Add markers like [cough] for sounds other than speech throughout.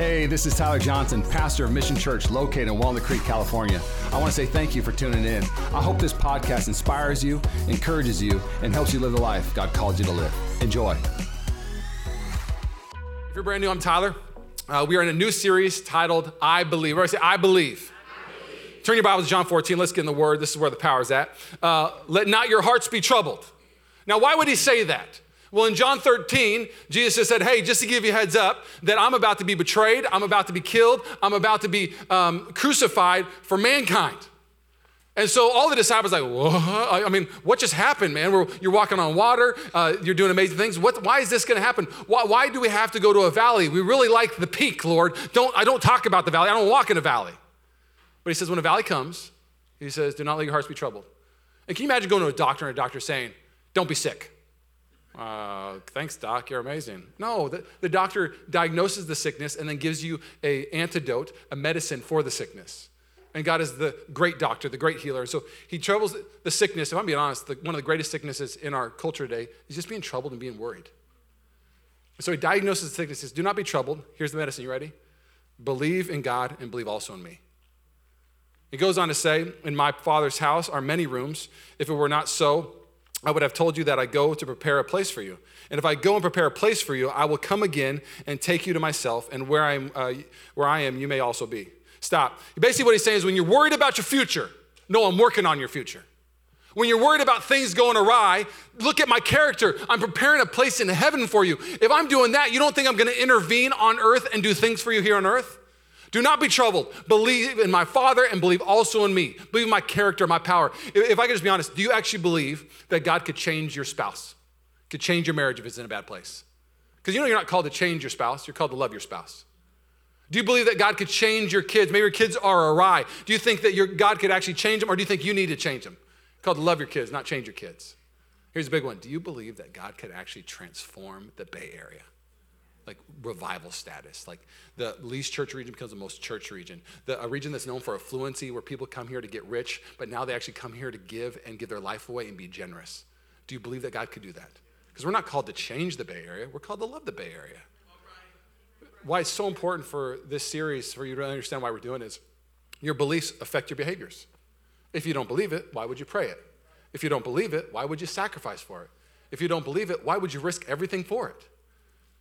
Hey, this is Tyler Johnson, pastor of Mission Church located in Walnut Creek, California. I want to say thank you for tuning in. I hope this podcast inspires you, encourages you, and helps you live the life God called you to live. Enjoy. If you're brand new, I'm Tyler. Uh, we are in a new series titled I Believe. Say, I believe. I believe. Turn your Bibles to John 14. Let's get in the Word. This is where the power is at. Uh, Let not your hearts be troubled. Now, why would he say that? Well, in John 13, Jesus just said, Hey, just to give you heads up, that I'm about to be betrayed, I'm about to be killed, I'm about to be um, crucified for mankind. And so all the disciples like, Whoa. I mean, what just happened, man? We're, you're walking on water, uh, you're doing amazing things. What, why is this going to happen? Why, why do we have to go to a valley? We really like the peak, Lord. Don't, I don't talk about the valley. I don't walk in a valley. But he says, when a valley comes, he says, do not let your hearts be troubled. And can you imagine going to a doctor and a doctor saying, don't be sick? Uh, thanks, doc. You're amazing. No, the, the doctor diagnoses the sickness and then gives you a antidote, a medicine for the sickness. And God is the great doctor, the great healer. So he troubles the sickness. If I'm being honest, the, one of the greatest sicknesses in our culture today is just being troubled and being worried. So he diagnoses the sickness. Says, "Do not be troubled. Here's the medicine. You ready? Believe in God and believe also in me." He goes on to say, "In my Father's house are many rooms. If it were not so." I would have told you that I go to prepare a place for you. And if I go and prepare a place for you, I will come again and take you to myself, and where, I'm, uh, where I am, you may also be. Stop. Basically, what he's saying is when you're worried about your future, no, I'm working on your future. When you're worried about things going awry, look at my character. I'm preparing a place in heaven for you. If I'm doing that, you don't think I'm going to intervene on earth and do things for you here on earth? Do not be troubled. Believe in my Father and believe also in me. Believe in my character, my power. If I could just be honest, do you actually believe that God could change your spouse? Could change your marriage if it's in a bad place? Because you know you're not called to change your spouse, you're called to love your spouse. Do you believe that God could change your kids? Maybe your kids are awry. Do you think that your God could actually change them, or do you think you need to change them? called to love your kids, not change your kids. Here's a big one. Do you believe that God could actually transform the Bay Area? Like revival status. Like the least church region becomes the most church region. The, a region that's known for affluency, where people come here to get rich, but now they actually come here to give and give their life away and be generous. Do you believe that God could do that? Because we're not called to change the Bay Area, we're called to love the Bay Area. Why it's so important for this series, for you to understand why we're doing is your beliefs affect your behaviors. If you don't believe it, why would you pray it? If you don't believe it, why would you sacrifice for it? If you don't believe it, why would you risk everything for it?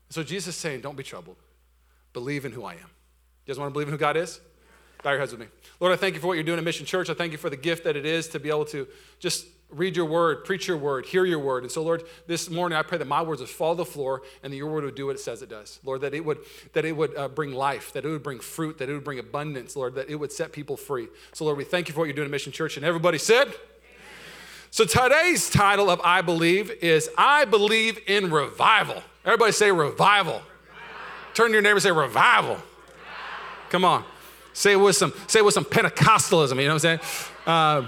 So Jesus is saying, don't be troubled. Believe in who I am. You guys want to believe in who God is? Bow your heads with me. Lord, I thank you for what you're doing at Mission Church. I thank you for the gift that it is to be able to just read your word, preach your word, hear your word. And so, Lord, this morning I pray that my words would fall to the floor and that your word would do what it says it does. Lord, that it would, that it would uh, bring life, that it would bring fruit, that it would bring abundance, Lord, that it would set people free. So, Lord, we thank you for what you're doing at Mission Church. And everybody said, Amen. so today's title of I Believe is I Believe in Revival. Everybody say revival. revival. Turn to your neighbor and say revival. revival. Come on. Say it with some, say it with some Pentecostalism, you know what I'm saying? Uh,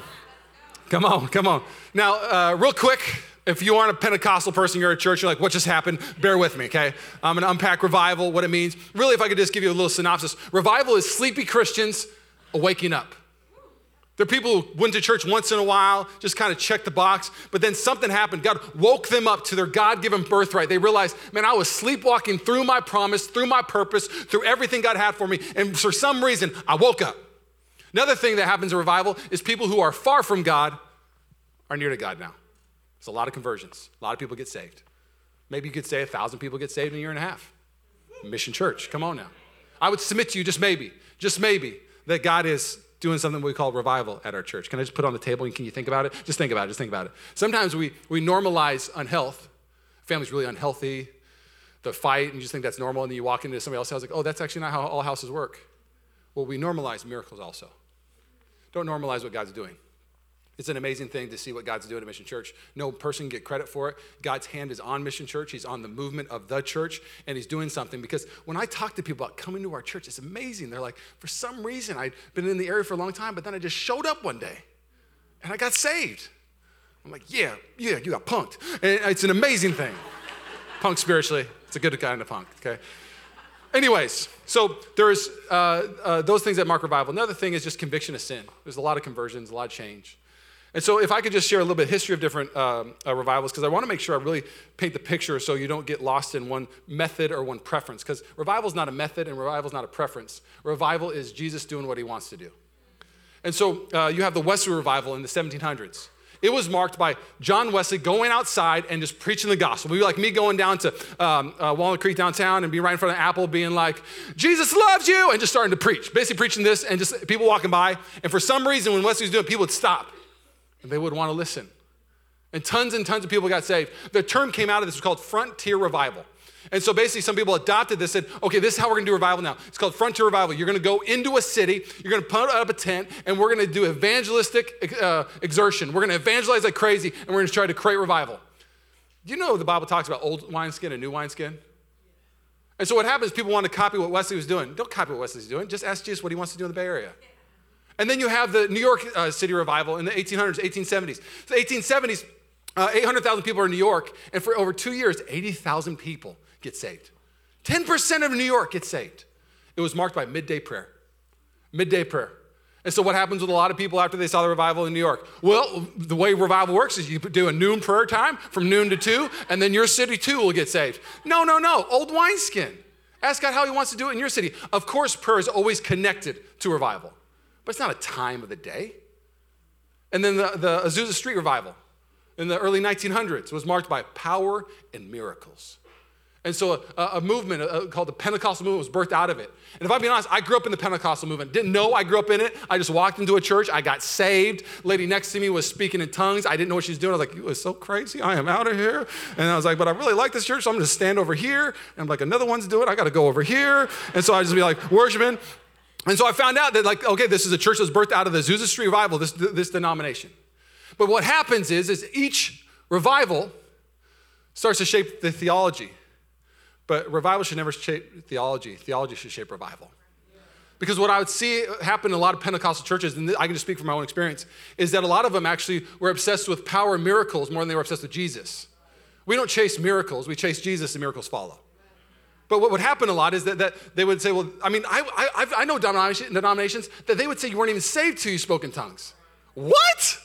come on, come on. Now, uh, real quick, if you aren't a Pentecostal person, you're at church, you're like, what just happened? Bear with me, okay? I'm gonna unpack revival, what it means. Really, if I could just give you a little synopsis revival is sleepy Christians waking up. There are people who went to church once in a while, just kind of checked the box, but then something happened. God woke them up to their God given birthright. They realized, man, I was sleepwalking through my promise, through my purpose, through everything God had for me, and for some reason, I woke up. Another thing that happens in revival is people who are far from God are near to God now. It's a lot of conversions, a lot of people get saved. Maybe you could say a thousand people get saved in a year and a half. Mission Church, come on now. I would submit to you, just maybe, just maybe, that God is doing something we call revival at our church. Can I just put on the table and can you think about it? Just think about it, just think about it. Sometimes we, we normalize unhealth. Family's really unhealthy, the fight, and you just think that's normal, and then you walk into somebody else's house like, oh, that's actually not how all houses work. Well, we normalize miracles also. Don't normalize what God's doing. It's an amazing thing to see what God's doing at Mission Church. No person get credit for it. God's hand is on Mission Church. He's on the movement of the church, and He's doing something. Because when I talk to people about coming to our church, it's amazing. They're like, for some reason, I've been in the area for a long time, but then I just showed up one day, and I got saved. I'm like, yeah, yeah, you got punked. And it's an amazing thing. [laughs] punk spiritually, it's a good kind of punk, okay? Anyways, so there's uh, uh, those things that mark revival. Another thing is just conviction of sin. There's a lot of conversions, a lot of change. And so, if I could just share a little bit of history of different um, uh, revivals, because I want to make sure I really paint the picture so you don't get lost in one method or one preference. Because revival is not a method and revival is not a preference. Revival is Jesus doing what he wants to do. And so, uh, you have the Wesley revival in the 1700s. It was marked by John Wesley going outside and just preaching the gospel. Maybe like me going down to um, uh, Walnut Creek downtown and be right in front of Apple, being like, Jesus loves you, and just starting to preach. Basically, preaching this, and just people walking by. And for some reason, when Wesley was doing it, people would stop they would want to listen. And tons and tons of people got saved. The term came out of this was called frontier revival. And so basically, some people adopted this, and said, okay, this is how we're gonna do revival now. It's called frontier revival. You're gonna go into a city, you're gonna put up a tent, and we're gonna do evangelistic uh, exertion. We're gonna evangelize like crazy, and we're gonna try to create revival. Do you know the Bible talks about old wineskin and new wineskin? And so what happens, is people want to copy what Wesley was doing. Don't copy what Wesley's doing, just ask Jesus what he wants to do in the Bay Area. And then you have the New York uh, City revival in the 1800s, 1870s. The 1870s, uh, 800,000 people are in New York, and for over two years, 80,000 people get saved. 10% of New York get saved. It was marked by midday prayer. Midday prayer. And so, what happens with a lot of people after they saw the revival in New York? Well, the way revival works is you do a noon prayer time from noon to two, and then your city too will get saved. No, no, no. Old wineskin. Ask God how He wants to do it in your city. Of course, prayer is always connected to revival, but it's not a time of the day. And then the, the Azusa Street revival in the early 1900s was marked by power and miracles. And so a, a movement a, called the Pentecostal movement was birthed out of it. And if I'm being honest, I grew up in the Pentecostal movement. Didn't know I grew up in it. I just walked into a church. I got saved. Lady next to me was speaking in tongues. I didn't know what she was doing. I was like, it was so crazy. I am out of here. And I was like, but I really like this church, so I'm going to stand over here. And I'm like, another one's doing it. I got to go over here. And so I just be like worshiping. And so I found out that like, okay, this is a church that's birthed out of the Azusa Street revival, this, this denomination. But what happens is, is each revival starts to shape the theology. But revival should never shape theology. Theology should shape revival. Because what I would see happen in a lot of Pentecostal churches, and I can just speak from my own experience, is that a lot of them actually were obsessed with power and miracles more than they were obsessed with Jesus. We don't chase miracles, we chase Jesus, and miracles follow. But what would happen a lot is that, that they would say, well, I mean, I, I, I know denominations that they would say you weren't even saved till you spoke in tongues. What?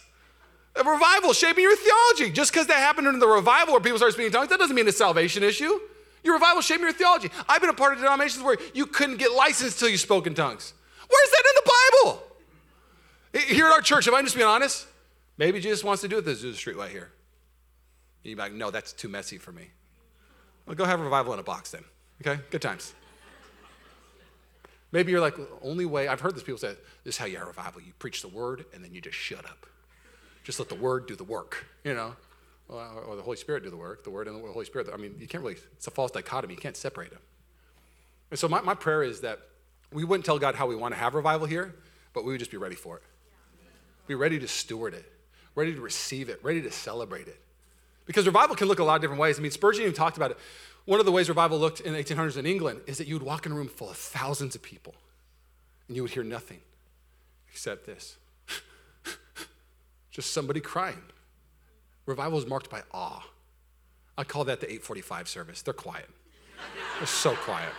A revival shaping your theology. Just because that happened in the revival where people started speaking in tongues, that doesn't mean it's a salvation issue. Your revival shaping your theology. I've been a part of denominations where you couldn't get licensed till you spoke in tongues. Where's that in the Bible? Here at our church, if I'm just being honest, maybe Jesus wants to do it the Azusa Street right here. You'd be like, no, that's too messy for me. Well, go have a revival in a box then. Okay? Good times. Maybe you're like, only way, I've heard this people say, this is how you have revival. You preach the word and then you just shut up. Just let the word do the work, you know? Uh, or the Holy Spirit do the work, the Word and the Holy Spirit. I mean, you can't really, it's a false dichotomy. You can't separate them. And so my, my prayer is that we wouldn't tell God how we want to have revival here, but we would just be ready for it. Be ready to steward it, ready to receive it, ready to celebrate it. Because revival can look a lot of different ways. I mean, Spurgeon even talked about it. One of the ways revival looked in the 1800s in England is that you would walk in a room full of thousands of people and you would hear nothing except this [laughs] just somebody crying. Revival is marked by awe. I call that the 845 service. They're quiet. They're so quiet.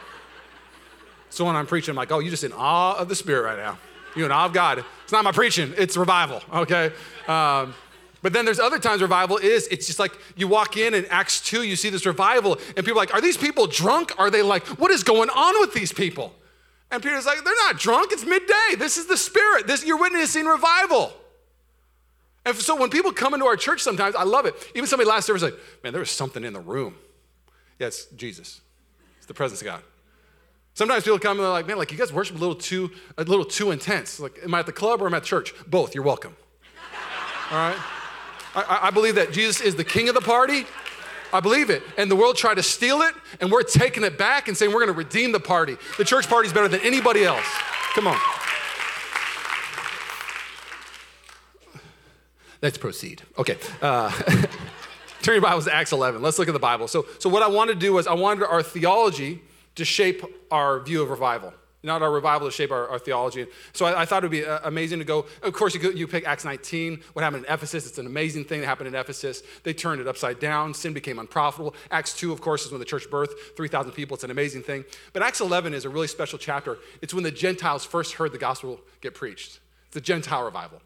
So when I'm preaching, I'm like, oh, you're just in awe of the Spirit right now. You're in awe of God. It's not my preaching, it's revival, okay? Um, but then there's other times revival is, it's just like you walk in in Acts 2, you see this revival, and people are like, are these people drunk? Are they like, what is going on with these people? And Peter's like, they're not drunk, it's midday. This is the Spirit. This, you're witnessing revival. And so when people come into our church sometimes, I love it. Even somebody last service like, man, there was something in the room. Yeah, Jesus. It's the presence of God. Sometimes people come and they're like, man, like you guys worship a little too, a little too intense. Like, am I at the club or am I at church? Both. You're welcome. [laughs] All right. I, I believe that Jesus is the king of the party. I believe it. And the world tried to steal it, and we're taking it back and saying we're going to redeem the party. The church party is better than anybody else. Come on. Let's proceed. Okay. Uh, [laughs] turn your Bibles to Acts 11. Let's look at the Bible. So, so what I wanted to do was I wanted our theology to shape our view of revival not our revival to shape our, our theology. So I, I, thought it would be uh, amazing to go. Of course, you, you pick Acts 19, what happened in Ephesus. It's an amazing thing that happened in Ephesus. They turned it upside down. Sin became unprofitable. Acts 2, of course, is when the church birthed 3,000 people. It's an amazing thing. But Acts 11 is a really special chapter. It's when the Gentiles first heard the gospel get preached. It's a Gentile revival.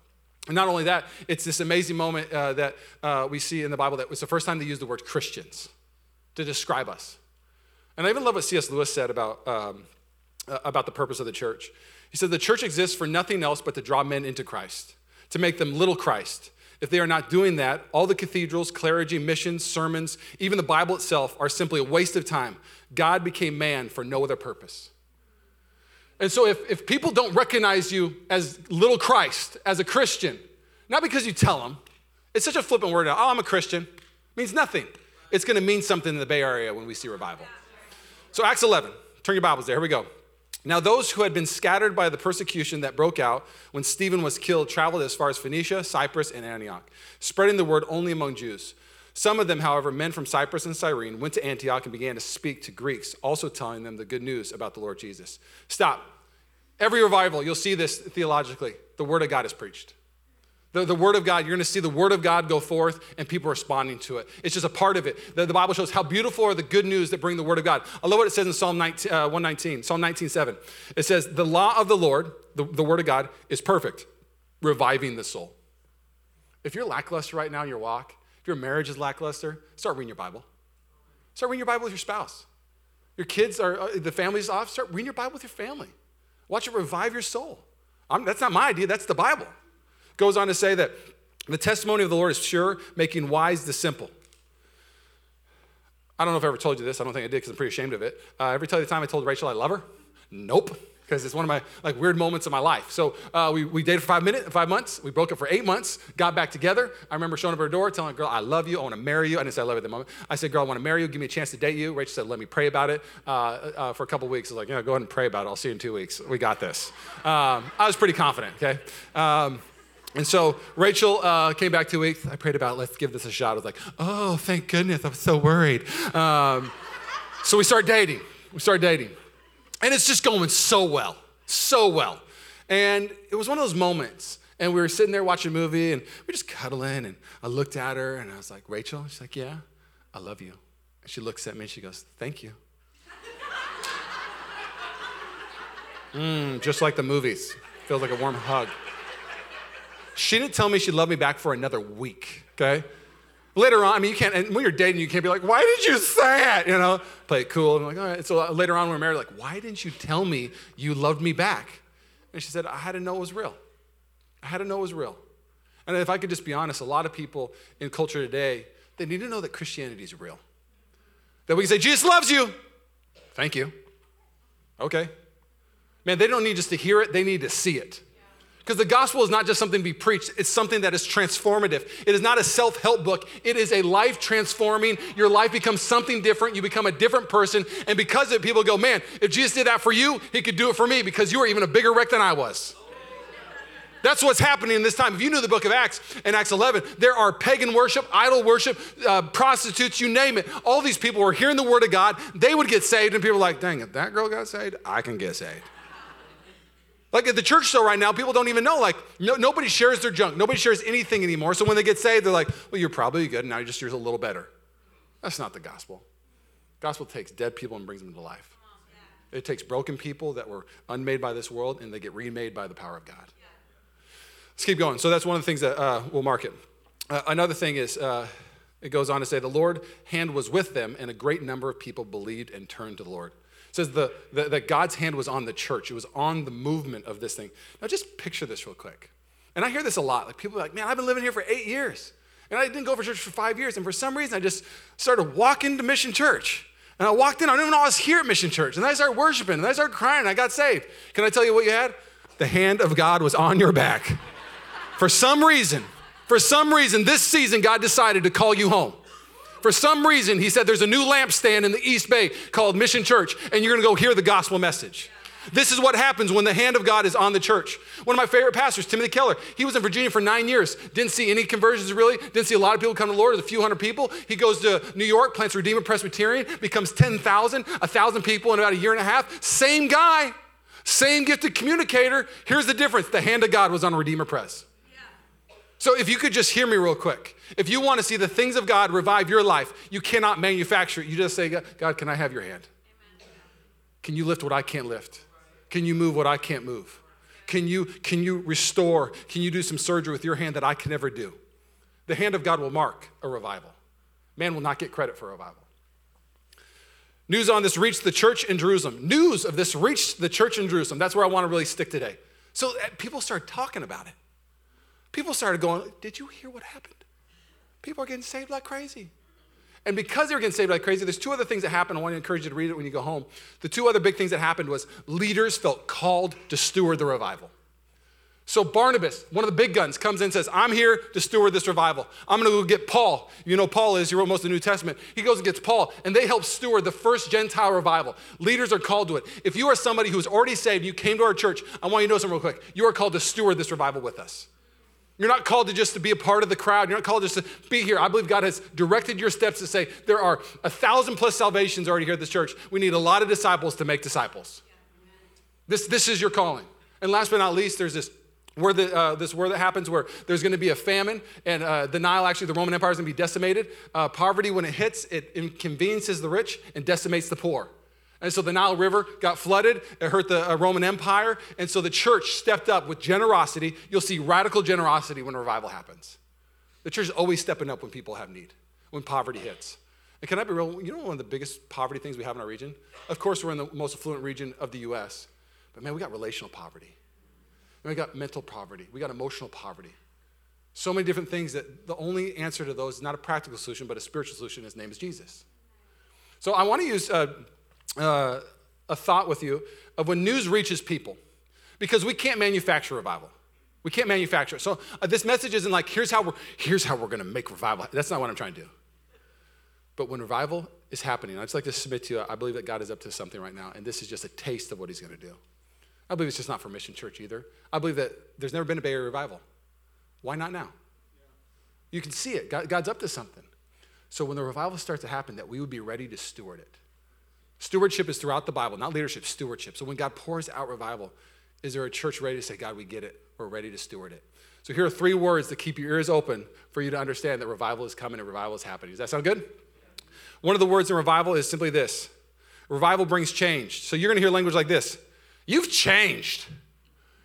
And not only that, it's this amazing moment uh, that uh, we see in the Bible that was the first time they used the word Christians to describe us. And I even love what C.S. Lewis said about, um, Uh, about the purpose of the church. He said, The church exists for nothing else but to draw men into Christ, to make them little Christ. If they are not doing that, all the cathedrals, clergy, missions, sermons, even the Bible itself are simply a waste of time. God became man for no other purpose. And so, if, if people don't recognize you as little Christ, as a Christian, not because you tell them, it's such a flippant word. Oh, I'm a Christian. It means nothing. It's going to mean something in the Bay Area when we see revival. So, Acts 11, turn your Bibles there. Here we go. Now, those who had been scattered by the persecution that broke out when Stephen was killed traveled as far as Phoenicia, Cyprus, and Antioch, spreading the word only among Jews. Some of them, however, men from Cyprus and Cyrene, went to Antioch and began to speak to Greeks, also telling them the good news about the Lord Jesus. Stop. Every revival, you'll see this theologically. The word of God is preached. The, the word of God, you're going to see the word of God go forth and people responding to it. It's just a part of it. The, the Bible shows how beautiful are the good news that bring the word of God. I love what it says in Psalm 19, uh, 119, Psalm 19, 7. It says, The law of the Lord, the, the word of God, is perfect, reviving the soul. If you're lackluster right now in your walk, if your marriage is lackluster, start reading your Bible. Start reading your Bible with your spouse. Your kids are, uh, the family's off, start reading your Bible with your family. Watch it revive your soul. I'm, that's not my idea, that's the Bible. Goes on to say that the testimony of the Lord is sure, making wise the simple. I don't know if I ever told you this. I don't think I did because I'm pretty ashamed of it. Uh, every time I told Rachel I love her, nope because it's one of my like weird moments of my life. So uh, we, we dated for five minutes, five months. We broke up for eight months. Got back together. I remember showing up at her door, telling her, "Girl, I love you. I want to marry you." I didn't say I love you at the moment. I said, "Girl, I want to marry you. Give me a chance to date you." Rachel said, "Let me pray about it." Uh, uh, for a couple weeks, I was like, "Yeah, go ahead and pray about it. I'll see you in two weeks. We got this." Um, I was pretty confident. Okay. Um, and so Rachel uh, came back two weeks. I prayed about, let's give this a shot. I was like, oh, thank goodness. I'm so worried. Um, so we start dating. We start dating. And it's just going so well so well. And it was one of those moments. And we were sitting there watching a movie and we are just cuddling. And I looked at her and I was like, Rachel? She's like, Yeah, I love you. And she looks at me and she goes, Thank you. [laughs] mm, just like the movies. Feels like a warm hug. She didn't tell me she loved me back for another week, okay? Later on, I mean, you can't, and when you're dating, you can't be like, why did you say it? You know, play it cool. And I'm like, all right. So uh, later on, we're married, like, why didn't you tell me you loved me back? And she said, I had to know it was real. I had to know it was real. And if I could just be honest, a lot of people in culture today, they need to know that Christianity is real. That we can say, Jesus loves you. Thank you. Okay. Man, they don't need just to hear it, they need to see it. Because the gospel is not just something to be preached, it's something that is transformative. It is not a self help book, it is a life transforming. Your life becomes something different. You become a different person. And because of it, people go, man, if Jesus did that for you, he could do it for me because you were even a bigger wreck than I was. That's what's happening in this time. If you knew the book of Acts in Acts 11, there are pagan worship, idol worship, uh, prostitutes, you name it. All these people were hearing the word of God. They would get saved, and people were like, dang, if that girl got saved, I can get saved. Like at the church store right now, people don't even know. Like no, nobody shares their junk. Nobody shares anything anymore. So when they get saved, they're like, "Well, you're probably good. Now you're just yours a little better." That's not the gospel. Gospel takes dead people and brings them to life. It takes broken people that were unmade by this world and they get remade by the power of God. Let's keep going. So that's one of the things that uh, we'll mark it. Uh, another thing is, uh, it goes on to say, the Lord hand was with them, and a great number of people believed and turned to the Lord. It says the, the, that God's hand was on the church. It was on the movement of this thing. Now just picture this real quick. And I hear this a lot. Like people are like, man, I've been living here for eight years. And I didn't go for church for five years. And for some reason, I just started walking to Mission Church. And I walked in, I didn't even know I was here at Mission Church. And I started worshiping, and I started crying, and I got saved. Can I tell you what you had? The hand of God was on your back. for some reason, for some reason, this season, God decided to call you home. For some reason, he said there's a new lampstand in the East Bay called Mission Church, and you're gonna go hear the gospel message. This is what happens when the hand of God is on the church. One of my favorite pastors, Timothy Keller, he was in Virginia for nine years. Didn't see any conversions really. Didn't see a lot of people come to the Lord. A few hundred people. He goes to New York, plants Redeemer Presbyterian, becomes 10,000, 1,000 people in about a year and a half. Same guy, same gifted communicator. Here's the difference the hand of God was on Redeemer Pres. So if you could just hear me real quick. If you want to see the things of God revive your life, you cannot manufacture it. You just say, God, can I have your hand? Can you lift what I can't lift? Can you move what I can't move? Can you, can you restore? Can you do some surgery with your hand that I can never do? The hand of God will mark a revival. Man will not get credit for a revival. News on this reached the church in Jerusalem. News of this reached the church in Jerusalem. That's where I want to really stick today. So uh, people started talking about it. People started going, Did you hear what happened? People are getting saved like crazy. And because they were getting saved like crazy, there's two other things that happened. I want to encourage you to read it when you go home. The two other big things that happened was leaders felt called to steward the revival. So Barnabas, one of the big guns, comes in and says, I'm here to steward this revival. I'm going to go get Paul. You know Paul is, he wrote most of the New Testament. He goes and gets Paul, and they help steward the first Gentile revival. Leaders are called to it. If you are somebody who's already saved, you came to our church, I want you to know something real quick. You are called to steward this revival with us. You're not called to just to be a part of the crowd. You're not called just to be here. I believe God has directed your steps to say there are a thousand plus salvations already here at this church. We need a lot of disciples to make disciples. This, this is your calling. And last but not least, there's this uh, this war that happens where there's going to be a famine and uh, the Nile, actually, the Roman Empire is going to be decimated. Uh, poverty, when it hits, it inconveniences the rich and decimates the poor. And so the Nile River got flooded. It hurt the uh, Roman Empire. And so the church stepped up with generosity. You'll see radical generosity when revival happens. The church is always stepping up when people have need, when poverty hits. And can I be real? You know one of the biggest poverty things we have in our region? Of course, we're in the most affluent region of the US. But man, we got relational poverty. And we got mental poverty. We got emotional poverty. So many different things that the only answer to those is not a practical solution, but a spiritual solution. His name is Jesus. So I want to use uh, uh, a thought with you of when news reaches people, because we can't manufacture revival. We can't manufacture it. So uh, this message isn't like here's how we're here's how we're going to make revival. That's not what I'm trying to do. But when revival is happening, I'd just like to submit to you. I believe that God is up to something right now, and this is just a taste of what He's going to do. I believe it's just not for Mission Church either. I believe that there's never been a Bay Area revival. Why not now? You can see it. God, God's up to something. So when the revival starts to happen, that we would be ready to steward it. Stewardship is throughout the Bible, not leadership, stewardship. So when God pours out revival, is there a church ready to say, God, we get it? We're ready to steward it. So here are three words to keep your ears open for you to understand that revival is coming and revival is happening. Does that sound good? One of the words in revival is simply this revival brings change. So you're going to hear language like this You've changed.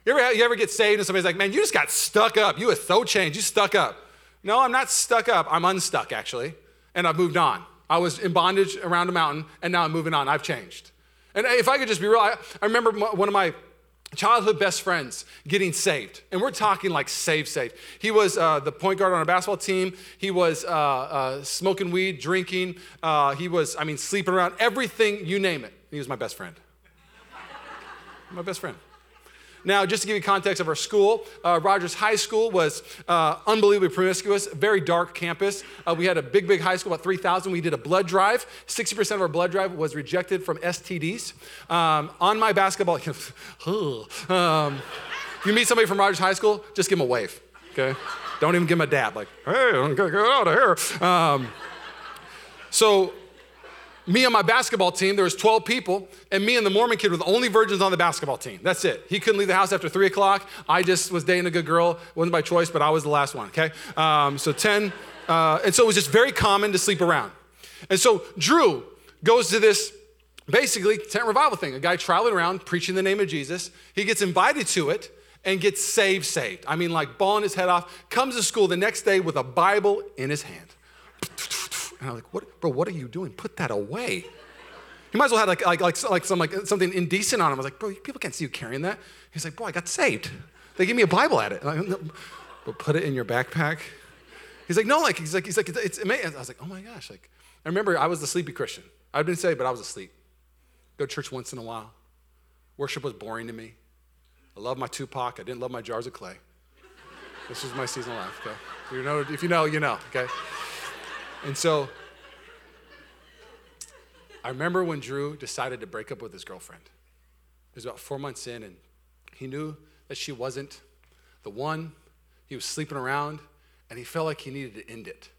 You ever, you ever get saved and somebody's like, man, you just got stuck up. You are so changed. You stuck up. No, I'm not stuck up. I'm unstuck, actually. And I've moved on. I was in bondage around a mountain, and now I'm moving on. I've changed. And if I could just be real, I, I remember one of my childhood best friends getting saved. And we're talking like saved, saved. He was uh, the point guard on our basketball team. He was uh, uh, smoking weed, drinking. Uh, he was, I mean, sleeping around, everything, you name it. He was my best friend. my best friend. Now, just to give you context of our school, uh, Rogers High School was uh, unbelievably promiscuous, very dark campus. Uh, we had a big, big high school, about 3,000. We did a blood drive. 60% of our blood drive was rejected from STDs. Um, on my basketball, [laughs] um, if you meet somebody from Rogers High School, just give them a wave, okay? Don't even give them a dab, like, hey, get out of here. Um, so me and my basketball team, there was 12 people, and me and the Mormon kid were the only virgins on the basketball team. That's it. He couldn't leave the house after three o'clock. I just was dating a good girl. It wasn't by choice, but I was the last one, okay? Um, so 10, uh, and so it was just very common to sleep around. And so Drew goes to this basically tent revival thing, a guy traveling around preaching the name of Jesus. He gets invited to it and gets saved, saved. I mean, like balling his head off, comes to school the next day with a Bible in his hand. And I'm like, what, bro, what are you doing? Put that away. He might as well have like, like, like, like, some, like something indecent on him. I was like, bro, people can't see you carrying that. He's like, bro, I got saved. They gave me a Bible at it. Like, no, but put it in your backpack. He's like, no, like, he's like, he's like, it's, amazing. I was like, oh my gosh. Like, I remember I was the sleepy Christian. I'd been saved, but I was asleep. Go to church once in a while. Worship was boring to me. I love my Tupac. I didn't love my jars of clay. This was my season of life, okay? You know, if you know, you know, okay? And so I remember when Drew decided to break up with his girlfriend. It was about four months in, and he knew that she wasn't the one. He was sleeping around, and he felt like he needed to end it.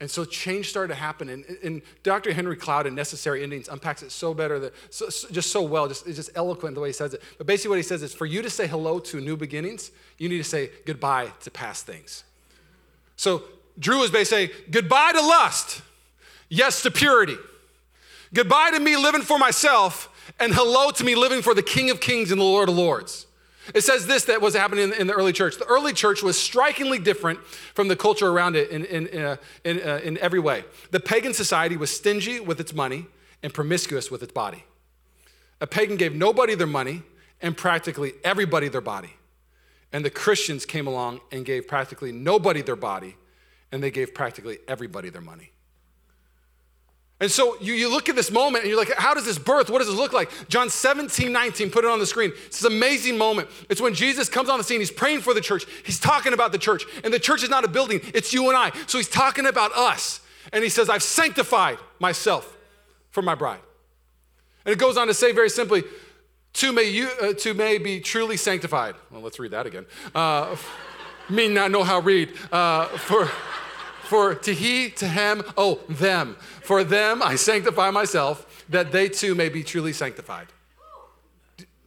And so change started to happen. And, and Dr. Henry Cloud in Necessary Endings unpacks it so better, that, so, so, just so well, just, it's just eloquent the way he says it. But basically, what he says is for you to say hello to new beginnings, you need to say goodbye to past things. So Drew was basically saying, goodbye to lust, yes to purity. Goodbye to me living for myself, and hello to me living for the King of Kings and the Lord of Lords. It says this that was happening in, in the early church. The early church was strikingly different from the culture around it in, in, uh, in, uh, in every way. The pagan society was stingy with its money and promiscuous with its body. A pagan gave nobody their money and practically everybody their body. And the Christians came along and gave practically nobody their body, and they gave practically everybody their money. And so you, you look at this moment and you're like, how does this birth? What does this look like? John 17, 19, put it on the screen. It's this amazing moment. It's when Jesus comes on the scene. He's praying for the church. He's talking about the church. And the church is not a building, it's you and I. So he's talking about us. And he says, I've sanctified myself for my bride. And it goes on to say very simply, to may, you, uh, to may be truly sanctified. Well, let's read that again. Uh, me not know how read. Uh, for for to he, to him, oh, them. For them I sanctify myself, that they too may be truly sanctified.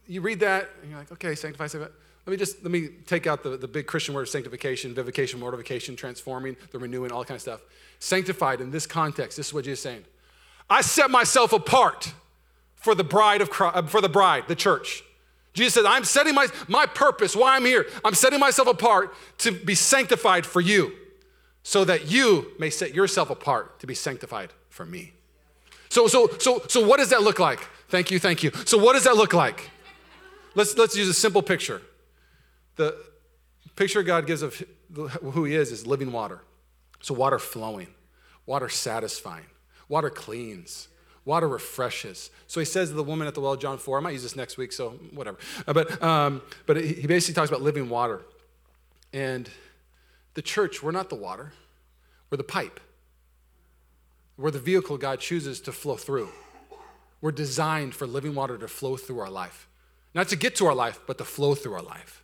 You read that, and you're like, okay, sanctify, sanctify. Let me just, let me take out the, the big Christian word sanctification, vivification, mortification, transforming, the renewing, all that kind of stuff. Sanctified in this context, this is what Jesus is saying. I set myself apart for the bride of Christ, uh, for the bride, the church. Jesus said, I'm setting my, my purpose, why I'm here, I'm setting myself apart to be sanctified for you so that you may set yourself apart to be sanctified for me. So, so, so, so what does that look like? Thank you, thank you. So what does that look like? Let's, let's use a simple picture. The picture God gives of who he is is living water. So water flowing, water satisfying, water cleans, water refreshes. So he says to the woman at the well, John 4, I might use this next week, so whatever. Uh, but, um, but he basically talks about living water. And the church, we're not the water, we're the pipe. We're the vehicle God chooses to flow through. We're designed for living water to flow through our life. Not to get to our life, but to flow through our life.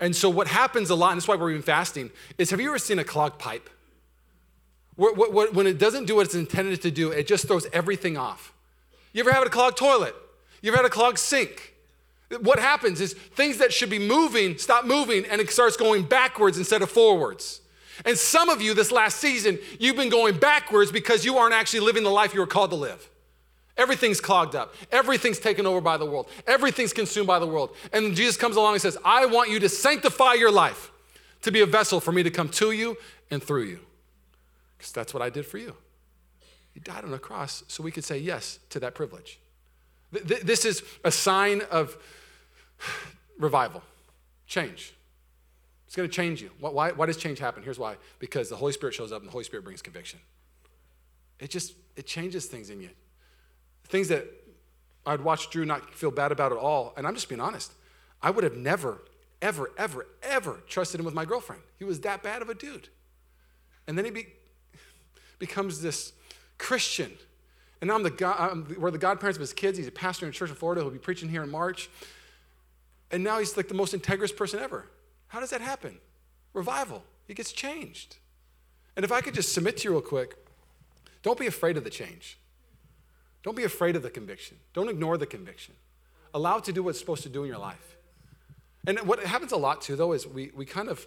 And so, what happens a lot, and that's why we're even fasting, is have you ever seen a clogged pipe? When it doesn't do what it's intended to do, it just throws everything off. You ever had a clogged toilet? You ever had a clogged sink? What happens is things that should be moving stop moving and it starts going backwards instead of forwards. And some of you this last season, you've been going backwards because you aren't actually living the life you were called to live. Everything's clogged up. Everything's taken over by the world. Everything's consumed by the world. And Jesus comes along and says, I want you to sanctify your life to be a vessel for me to come to you and through you. Because that's what I did for you. He died on the cross so we could say yes to that privilege. This is a sign of revival, change. It's going to change you. Why, why does change happen? Here's why. Because the Holy Spirit shows up and the Holy Spirit brings conviction. It just, it changes things in you. Things that I'd watch Drew not feel bad about at all. And I'm just being honest. I would have never, ever, ever, ever trusted him with my girlfriend. He was that bad of a dude. And then he be, becomes this Christian. And now I'm the God, I'm, we're the godparents of his kids. He's a pastor in a church in Florida. He'll be preaching here in March. And now he's like the most integrous person ever. How does that happen? Revival. He gets changed. And if I could just submit to you real quick, don't be afraid of the change. Don't be afraid of the conviction. Don't ignore the conviction. Allow it to do what it's supposed to do in your life. And what happens a lot too, though, is we, we kind of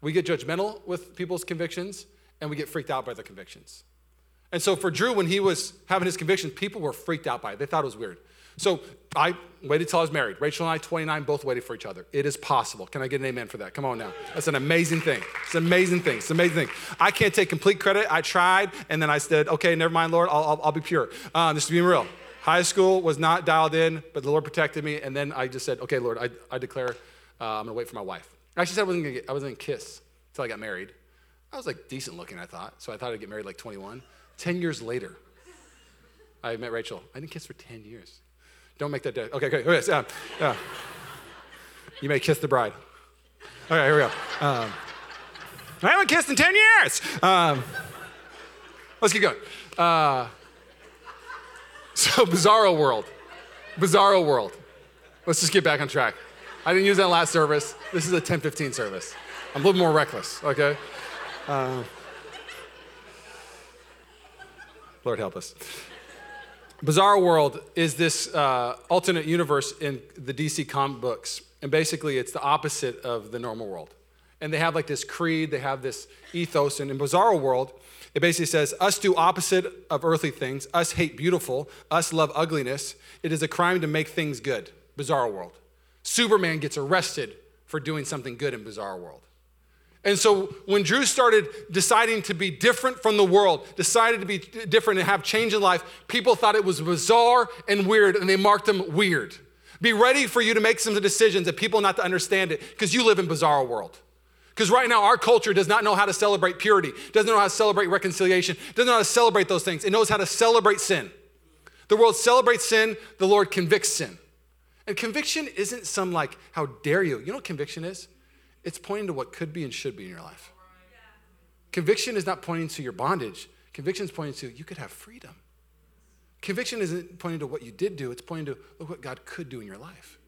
we get judgmental with people's convictions and we get freaked out by their convictions. And so for Drew, when he was having his convictions, people were freaked out by it. They thought it was weird. So I waited till I was married. Rachel and I, 29, both waited for each other. It is possible. Can I get an amen for that? Come on now. That's an amazing thing. It's an amazing thing. It's an amazing thing. I can't take complete credit. I tried, and then I said, okay, never mind, Lord, I'll, I'll, I'll be pure. Um, this is being real. High school was not dialed in, but the Lord protected me. And then I just said, okay, Lord, I, I declare uh, I'm going to wait for my wife. I actually said I wasn't going to kiss until I got married. I was like decent looking, I thought. So I thought I'd get married like 21. 10 years later, I met Rachel. I didn't kiss for 10 years. Don't make that. okay, okay. okay uh, uh, you may kiss the bride. Okay, here we go. Um, I haven't kissed in 10 years. Um, let's keep going. Uh, so, [laughs] Bizarro World. Bizarro World. Let's just get back on track. I didn't use that last service. This is a 1015 service. I'm a little more reckless, okay? Uh, Lord help us. Bizarro World is this uh, alternate universe in the DC comic books. And basically, it's the opposite of the normal world. And they have like this creed, they have this ethos. And in Bizarro World, it basically says, Us do opposite of earthly things, us hate beautiful, us love ugliness. It is a crime to make things good. Bizarro World. Superman gets arrested for doing something good in Bizarre World. And so when Drew started deciding to be different from the world, decided to be different and have change in life, people thought it was bizarre and weird, and they marked him weird. Be ready for you to make some decisions that people not to understand it because you live in bizarre world. Because right now, our culture does not know how to celebrate purity, doesn't know how to celebrate reconciliation, doesn't know how to celebrate those things. It knows how to celebrate sin. The world celebrates sin, the Lord convicts sin. And conviction isn't some like, how dare you? You know what conviction is? It's pointing to what could be and should be in your life. Conviction is not pointing to your bondage, conviction is pointing to you could have freedom. Conviction isn't pointing to what you did do, it's pointing to look what God could do in your life.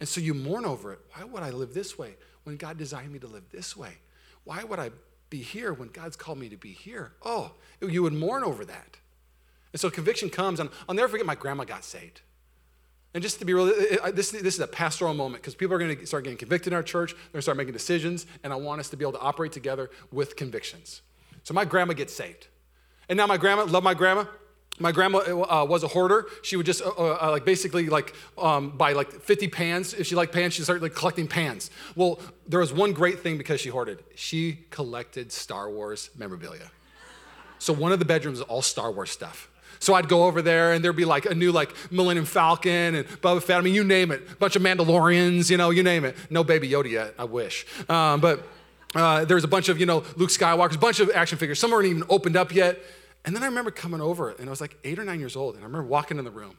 And so you mourn over it. Why would I live this way when God designed me to live this way? Why would I be here when God's called me to be here? Oh, you would mourn over that. And so conviction comes, and I'll never forget my grandma got saved. And just to be real, this, this is a pastoral moment because people are going to start getting convicted in our church. They're going to start making decisions, and I want us to be able to operate together with convictions. So my grandma gets saved. And now my grandma, love my grandma. My grandma uh, was a hoarder. She would just uh, uh, like basically like um, buy like 50 pans. If she liked pans, she started like collecting pans. Well, there was one great thing because she hoarded. She collected Star Wars memorabilia. So one of the bedrooms is all Star Wars stuff. So I'd go over there and there'd be like a new like Millennium Falcon and Boba Fett. I mean, you name it. Bunch of Mandalorians, you know, you name it. No Baby Yoda yet, I wish. Um, but uh, there's a bunch of, you know, Luke Skywalker's, a bunch of action figures. Some weren't even opened up yet. And then I remember coming over and I was like eight or nine years old. And I remember walking in the room.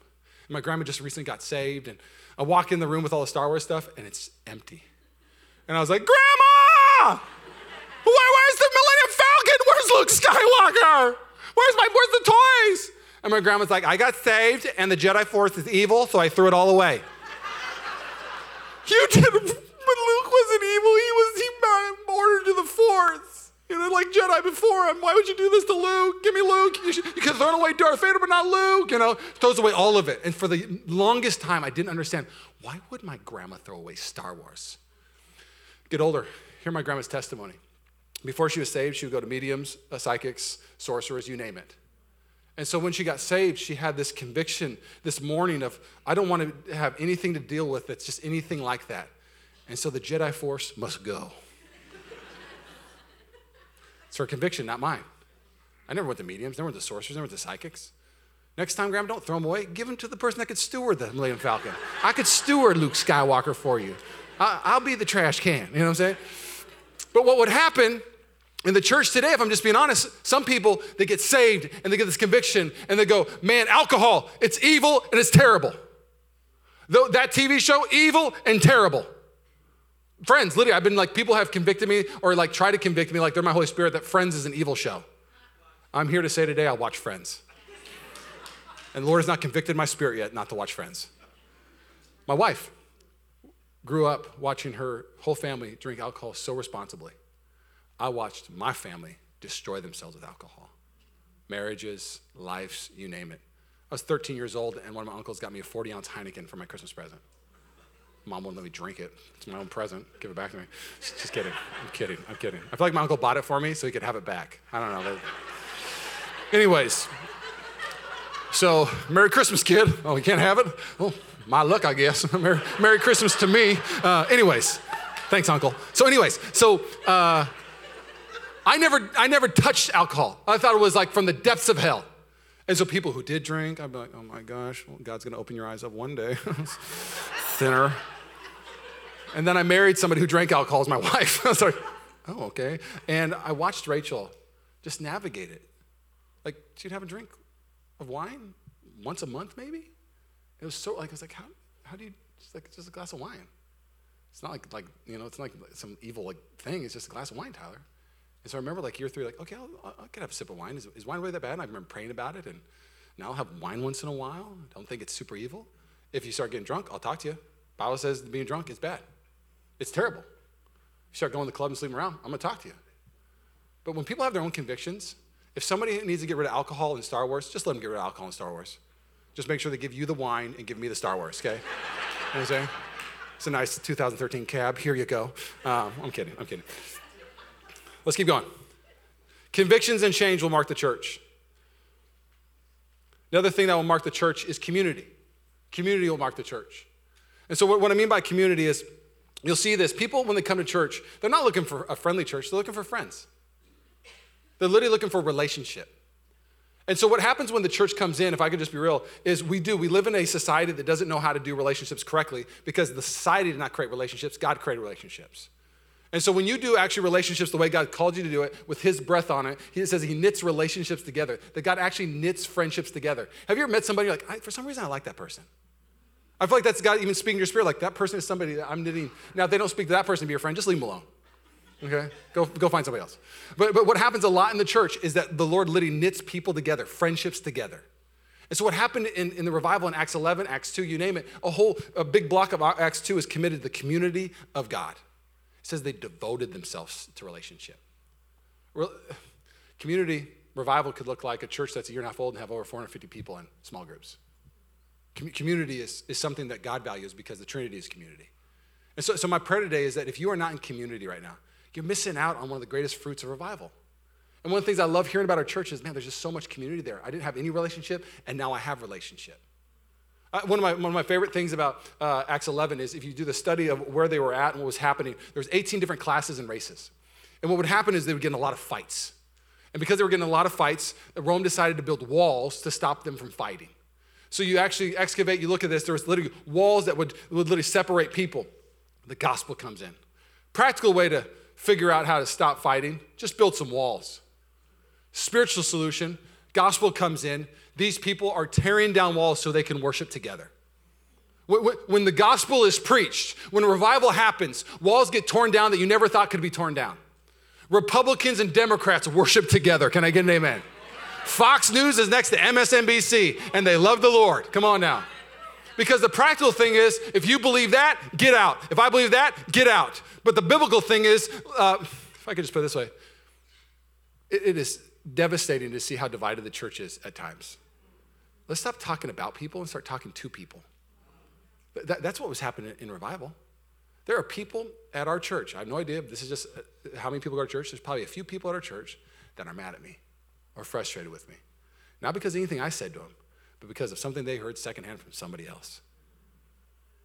And my grandma just recently got saved. And I walk in the room with all the Star Wars stuff and it's empty. And I was like, Grandma! Where, where's the Millennium Falcon? Where's Luke Skywalker? Where's my, where's the toys? And my grandma's like, I got saved and the Jedi Force is evil, so I threw it all away. you did, but Luke wasn't evil. He was, he ordered to the Force. You know, like Jedi before him. Why would you do this to Luke? Give me Luke. You, should, you could throw away Darth Vader, but not Luke. You know, throws away all of it. And for the longest time, I didn't understand why would my grandma throw away Star Wars? Get older. Hear my grandma's testimony. Before she was saved, she would go to mediums, uh, psychics, sorcerers, you name it. And so when she got saved, she had this conviction this morning of, I don't want to have anything to deal with that's just anything like that. And so the Jedi Force must go. it's her conviction, not mine. I never went to mediums, never went to sorcerers, never went to psychics. Next time, Grandma, don't throw them away. Give them to the person that could steward the Millennium Falcon. I could steward Luke Skywalker for you. I'll be the trash can. You know what I'm saying? But what would happen in the church today, if I'm just being honest, some people they get saved and they get this conviction and they go, "Man, alcohol, it's evil and it's terrible." Though that TV show, evil and terrible. Friends, literally, I've been like, people have convicted me or like try to convict me like they're my Holy Spirit that Friends is an evil show. I'm here to say today, I'll watch Friends. And the Lord has not convicted my spirit yet not to watch Friends. My wife grew up watching her whole family drink alcohol so responsibly. I watched my family destroy themselves with alcohol marriages, lives, you name it. I was 13 years old, and one of my uncles got me a 40 ounce Heineken for my Christmas present. Mom wouldn't let me drink it. It's my own present. Give it back to me. Just kidding. I'm kidding. I'm kidding. I feel like my uncle bought it for me so he could have it back. I don't know. Anyways, so Merry Christmas, kid. Oh, you can't have it? Well, my luck, I guess. [laughs] Merry, Merry Christmas to me. Uh, anyways, thanks, Uncle. So, anyways, so uh, I never, I never touched alcohol. I thought it was like from the depths of hell. And so people who did drink, I'd be like, oh my gosh, well, God's gonna open your eyes up one day. [laughs] Thinner. And then I married somebody who drank alcohol as my [laughs] wife. I was like, oh, okay. And I watched Rachel just navigate it. Like she'd have a drink of wine once a month, maybe. It was so like I was like, how, how do you just like just a glass of wine? It's not like like you know, it's not like some evil like thing. It's just a glass of wine, Tyler. And so I remember like year three, like, okay, I'll, I could have a sip of wine. Is, is, wine really that bad? And I remember praying about it, and now I'll have wine once in a while. I don't think it's super evil. If you start getting drunk, I'll talk to you. Bible says being drunk is bad. It's terrible. You start going to the club and sleeping around, I'm gonna talk to you. But when people have their own convictions, if somebody needs to get rid of alcohol in Star Wars, just let them get rid of alcohol in Star Wars. Just make sure they give you the wine and give me the Star Wars, okay? [laughs] you know what I'm saying? It's a nice 2013 cab. Here you go. Um, I'm kidding. I'm kidding. Let's keep going. Convictions and change will mark the church. Another thing that will mark the church is community. Community will mark the church. And so, what, I mean by community is you'll see this people, when they come to church, they're not looking for a friendly church, they're looking for friends. They're literally looking for a relationship. And so, what happens when the church comes in, if I could just be real, is we do. We live in a society that doesn't know how to do relationships correctly because the society did not create relationships, God created relationships. And so, when you do actually relationships the way God called you to do it, with His breath on it, He says He knits relationships together, that God actually knits friendships together. Have you ever met somebody like, for some reason, I like that person? I feel like that's God even speaking to your spirit, like that person is somebody that I'm knitting. Now, if they don't speak to that person to be your friend, just leave them alone. Okay? Go, go find somebody else. But, but what happens a lot in the church is that the Lord literally knits people together, friendships together. And so what happened in, in the revival in Acts 11, Acts 2, you name it, a whole a big block of Acts 2 is committed to the community of God. It says they devoted themselves to relationship. Community revival could look like a church that's a year and a half old and have over 450 people in small groups. community is, is something that God values because the Trinity is community. And so, so my prayer today is that if you are not in community right now, you're missing out on one of the greatest fruits of revival. And one of the things I love hearing about our church is, man, there's just so much community there. I didn't have any relationship, and now I have relationship. One, of my, one of my favorite things about uh, Acts 11 is if you do the study of where they were at and what was happening, there was 18 different classes and races. And what would happen is they would get in a lot of fights. And because they were getting a lot of fights, Rome decided to build walls to stop them from fighting. So you actually excavate, you look at this, there was literally walls that would, would literally separate people. The gospel comes in. Practical way to figure out how to stop fighting, just build some walls. Spiritual solution, gospel comes in. These people are tearing down walls so they can worship together. When the gospel is preached, when revival happens, walls get torn down that you never thought could be torn down. Republicans and Democrats worship together. Can I get an amen? Fox News is next to MSNBC and they love the Lord. Come on now. Because the practical thing is, if you believe that, get out. If I believe that, get out. But the biblical thing is, uh, if I could just put it this way, it, it is devastating to see how divided the church is at times. Let's stop talking about people and start talking to people. That, that's what was happening in revival. There are people at our church. I have no idea. This is just uh, how many people go to church. There's probably a few people at our church that are mad at me or frustrated with me. Not because of anything I said to them, but because of something they heard secondhand from somebody else.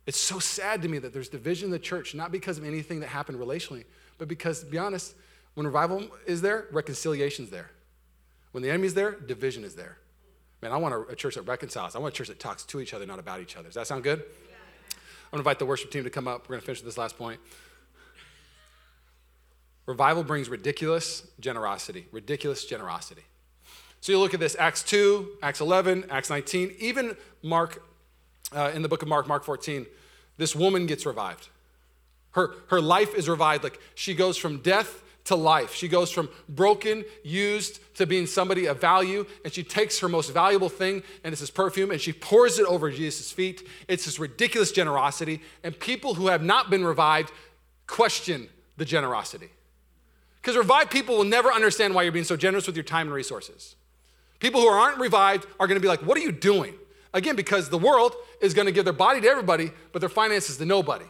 It's so sad to me that there's division in the church, not because of anything that happened relationally, but because, to be honest, when revival is there, reconciliation's there. When the enemy's there, division is there. Man, I want a, a church that reconciles. I want a church that talks to each other, not about each other. Does that sound good? I'm gonna invite the worship team to come up. We're gonna finish with this last point. Revival brings ridiculous generosity, ridiculous generosity. So you look at this Acts 2, Acts 11, Acts 19, even Mark, uh, in the book of Mark, Mark 14, this woman gets revived. Her, her life is revived. Like she goes from death to life. She goes from broken, used, to being somebody of value, and she takes her most valuable thing, and it's this perfume, and she pours it over Jesus' feet. It's this ridiculous generosity, and people who have not been revived question the generosity. Because revived people will never understand why you're being so generous with your time and resources. People who aren't revived are to be like, What are you doing? Again, because the world is to give their body to everybody, but their finances to nobody.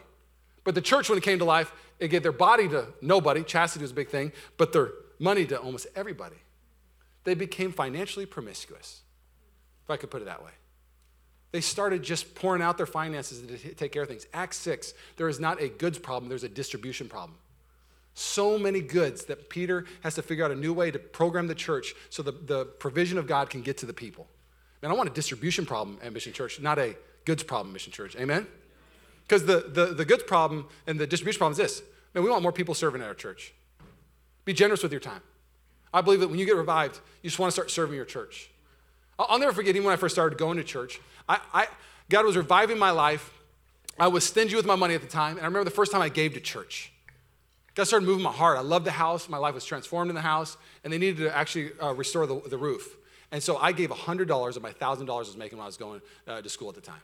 But the church, when it came to life, it gave their body to nobody. Chastity was a big thing, but their money to almost everybody. They became financially promiscuous, if I could put it that way. They started just pouring out their finances to take care of things. Acts 6, there is not a goods problem, there's a distribution problem. So many goods that Peter has to figure out a new way to program the church so the, the provision of God can get to the people. Man, I want a distribution problem at Mission Church, not a goods problem Mission Church. Amen? Because the, the, the goods problem and the distribution problem is this. Man, we want more people serving at our church. Be generous with your time. I believe that when you get revived, you just want to start serving your church. I'll, never forget, even when I first started going to church, I, I, God was reviving my life. I was stingy with my money at the time. And I remember the first time I gave to church. God started moving my heart. I loved the house. My life was transformed in the house, and they needed to actually uh, restore the, the roof. And so I gave $100 of my $1,000 I was making when I was going uh, to school at the time.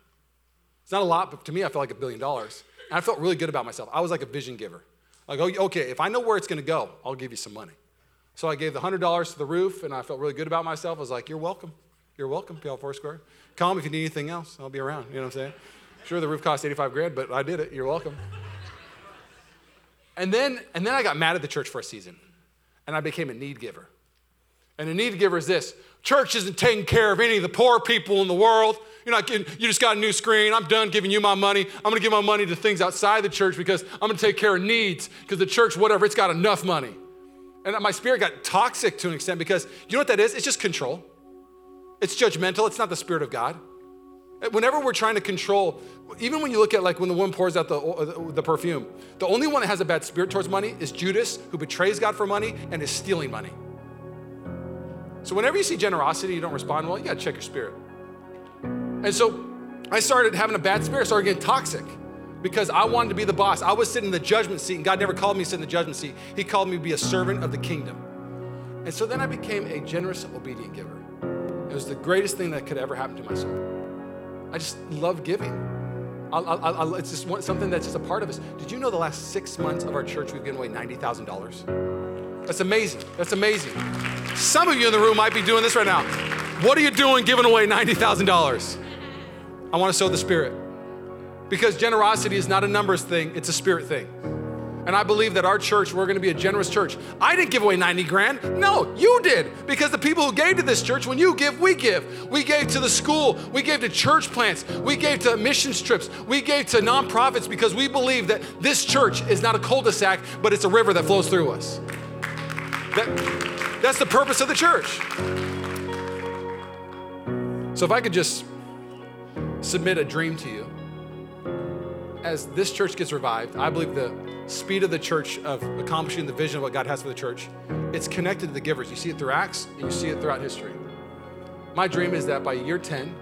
It's not a lot, but to me, I felt like a billion dollars. And I felt really good about myself. I was like a vision giver. Like, oh, okay, if I know where it's going to go, I'll give you some money. So I gave the $100 to the roof, and I felt really good about myself. I was like, you're welcome. You're welcome, PL Foursquare. Call me if you need anything else. I'll be around. You know what I'm saying? Sure, the roof cost 85 grand, but I did it. You're welcome. And then, and then I got mad at the church for a season, and I became a need giver. And a need giver is this church isn't taking care of any of the poor people in the world. You're not getting, you just got a new screen. I'm done giving you my money. I'm going to give my money to things outside the church because I'm going to take care of needs because the church, whatever, it's got enough money. And my spirit got toxic to an extent because you know what that is? It's just control. It's judgmental. It's not the spirit of God. Whenever we're trying to control, even when you look at like when the woman pours out the, uh, the perfume, the only one that has a bad spirit towards money is Judas, who betrays God for money and is stealing money. So whenever you see generosity, you don't respond well, you gotta check your spirit. And so I started having a bad spirit, started getting toxic because I wanted to be the boss. I was sitting in the judgment seat, and God never called me to sit in the judgment seat. He called me to be a servant of the kingdom. And so then I became a generous, obedient giver. It was the greatest thing that could ever happen to my soul. I just love giving. I, I, I, it's just something that's just a part of us. Did you know the last six months of our church we've given away $90,000? That's amazing. That's amazing. Some of you in the room might be doing this right now. What are you doing giving away $90,000? I want to sow the spirit. Because generosity is not a numbers thing, it's a spirit thing. And I believe that our church, we're gonna be a generous church. I didn't give away 90 grand. No, you did. Because the people who gave to this church, when you give, we give. We gave to the school, we gave to church plants, we gave to mission trips, we gave to nonprofits because we believe that this church is not a cul de sac, but it's a river that flows through us. That, that's the purpose of the church. So if I could just submit a dream to you. As this church gets revived, I believe the speed of the church of accomplishing the vision of what God has for the church, it's connected to the givers. You see it through Acts and you see it throughout history. My dream is that by year 10,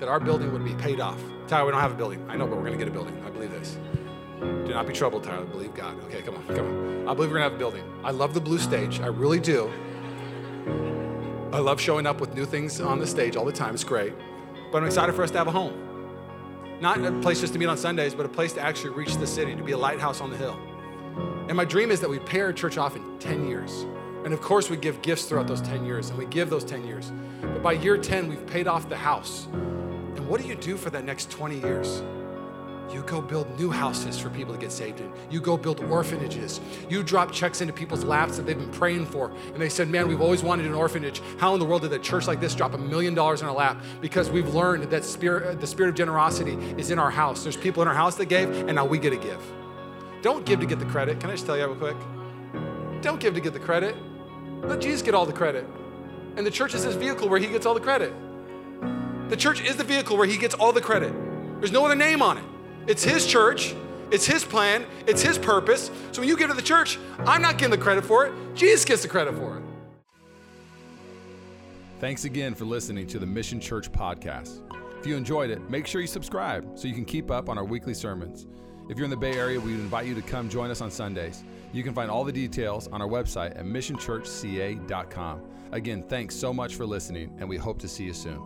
that our building would be paid off. Tyler, we don't have a building. I know, but we're gonna get a building. I believe this. Do not be troubled, Tyler. Believe God. Okay, come on, come on. I believe we're gonna have a building. I love the blue stage. I really do. I love showing up with new things on the stage all the time. It's great. But I'm excited for us to have a home. Not a place just to meet on Sundays, but a place to actually reach the city, to be a lighthouse on the hill. And my dream is that we pay our church off in 10 years. And of course, we give gifts throughout those 10 years, and we give those 10 years. But by year 10, we've paid off the house. And what do you do for that next 20 years? You go build new houses for people to get saved in. You go build orphanages. You drop checks into people's laps that they've been praying for. And they said, Man, we've always wanted an orphanage. How in the world did a church like this drop a million dollars in our lap? Because we've learned that spirit, uh, the spirit of generosity is in our house. There's people in our house that gave, and now we get to give. Don't give to get the credit. Can I just tell you real quick? Don't give to get the credit. Let Jesus get all the credit. And the church is his vehicle where he gets all the credit. The church is the vehicle where he gets all the credit. There's no other name on it. It's His church, it's His plan, it's His purpose. So when you give to the church, I'm not getting the credit for it, Jesus gets the credit for it. Thanks again for listening to the Mission Church podcast. If you enjoyed it, make sure you subscribe so you can keep up on our weekly sermons. If you're in the Bay Area, we invite you to come join us on Sundays. You can find all the details on our website at missionchurchca.com. Again, thanks so much for listening, and we hope to see you soon.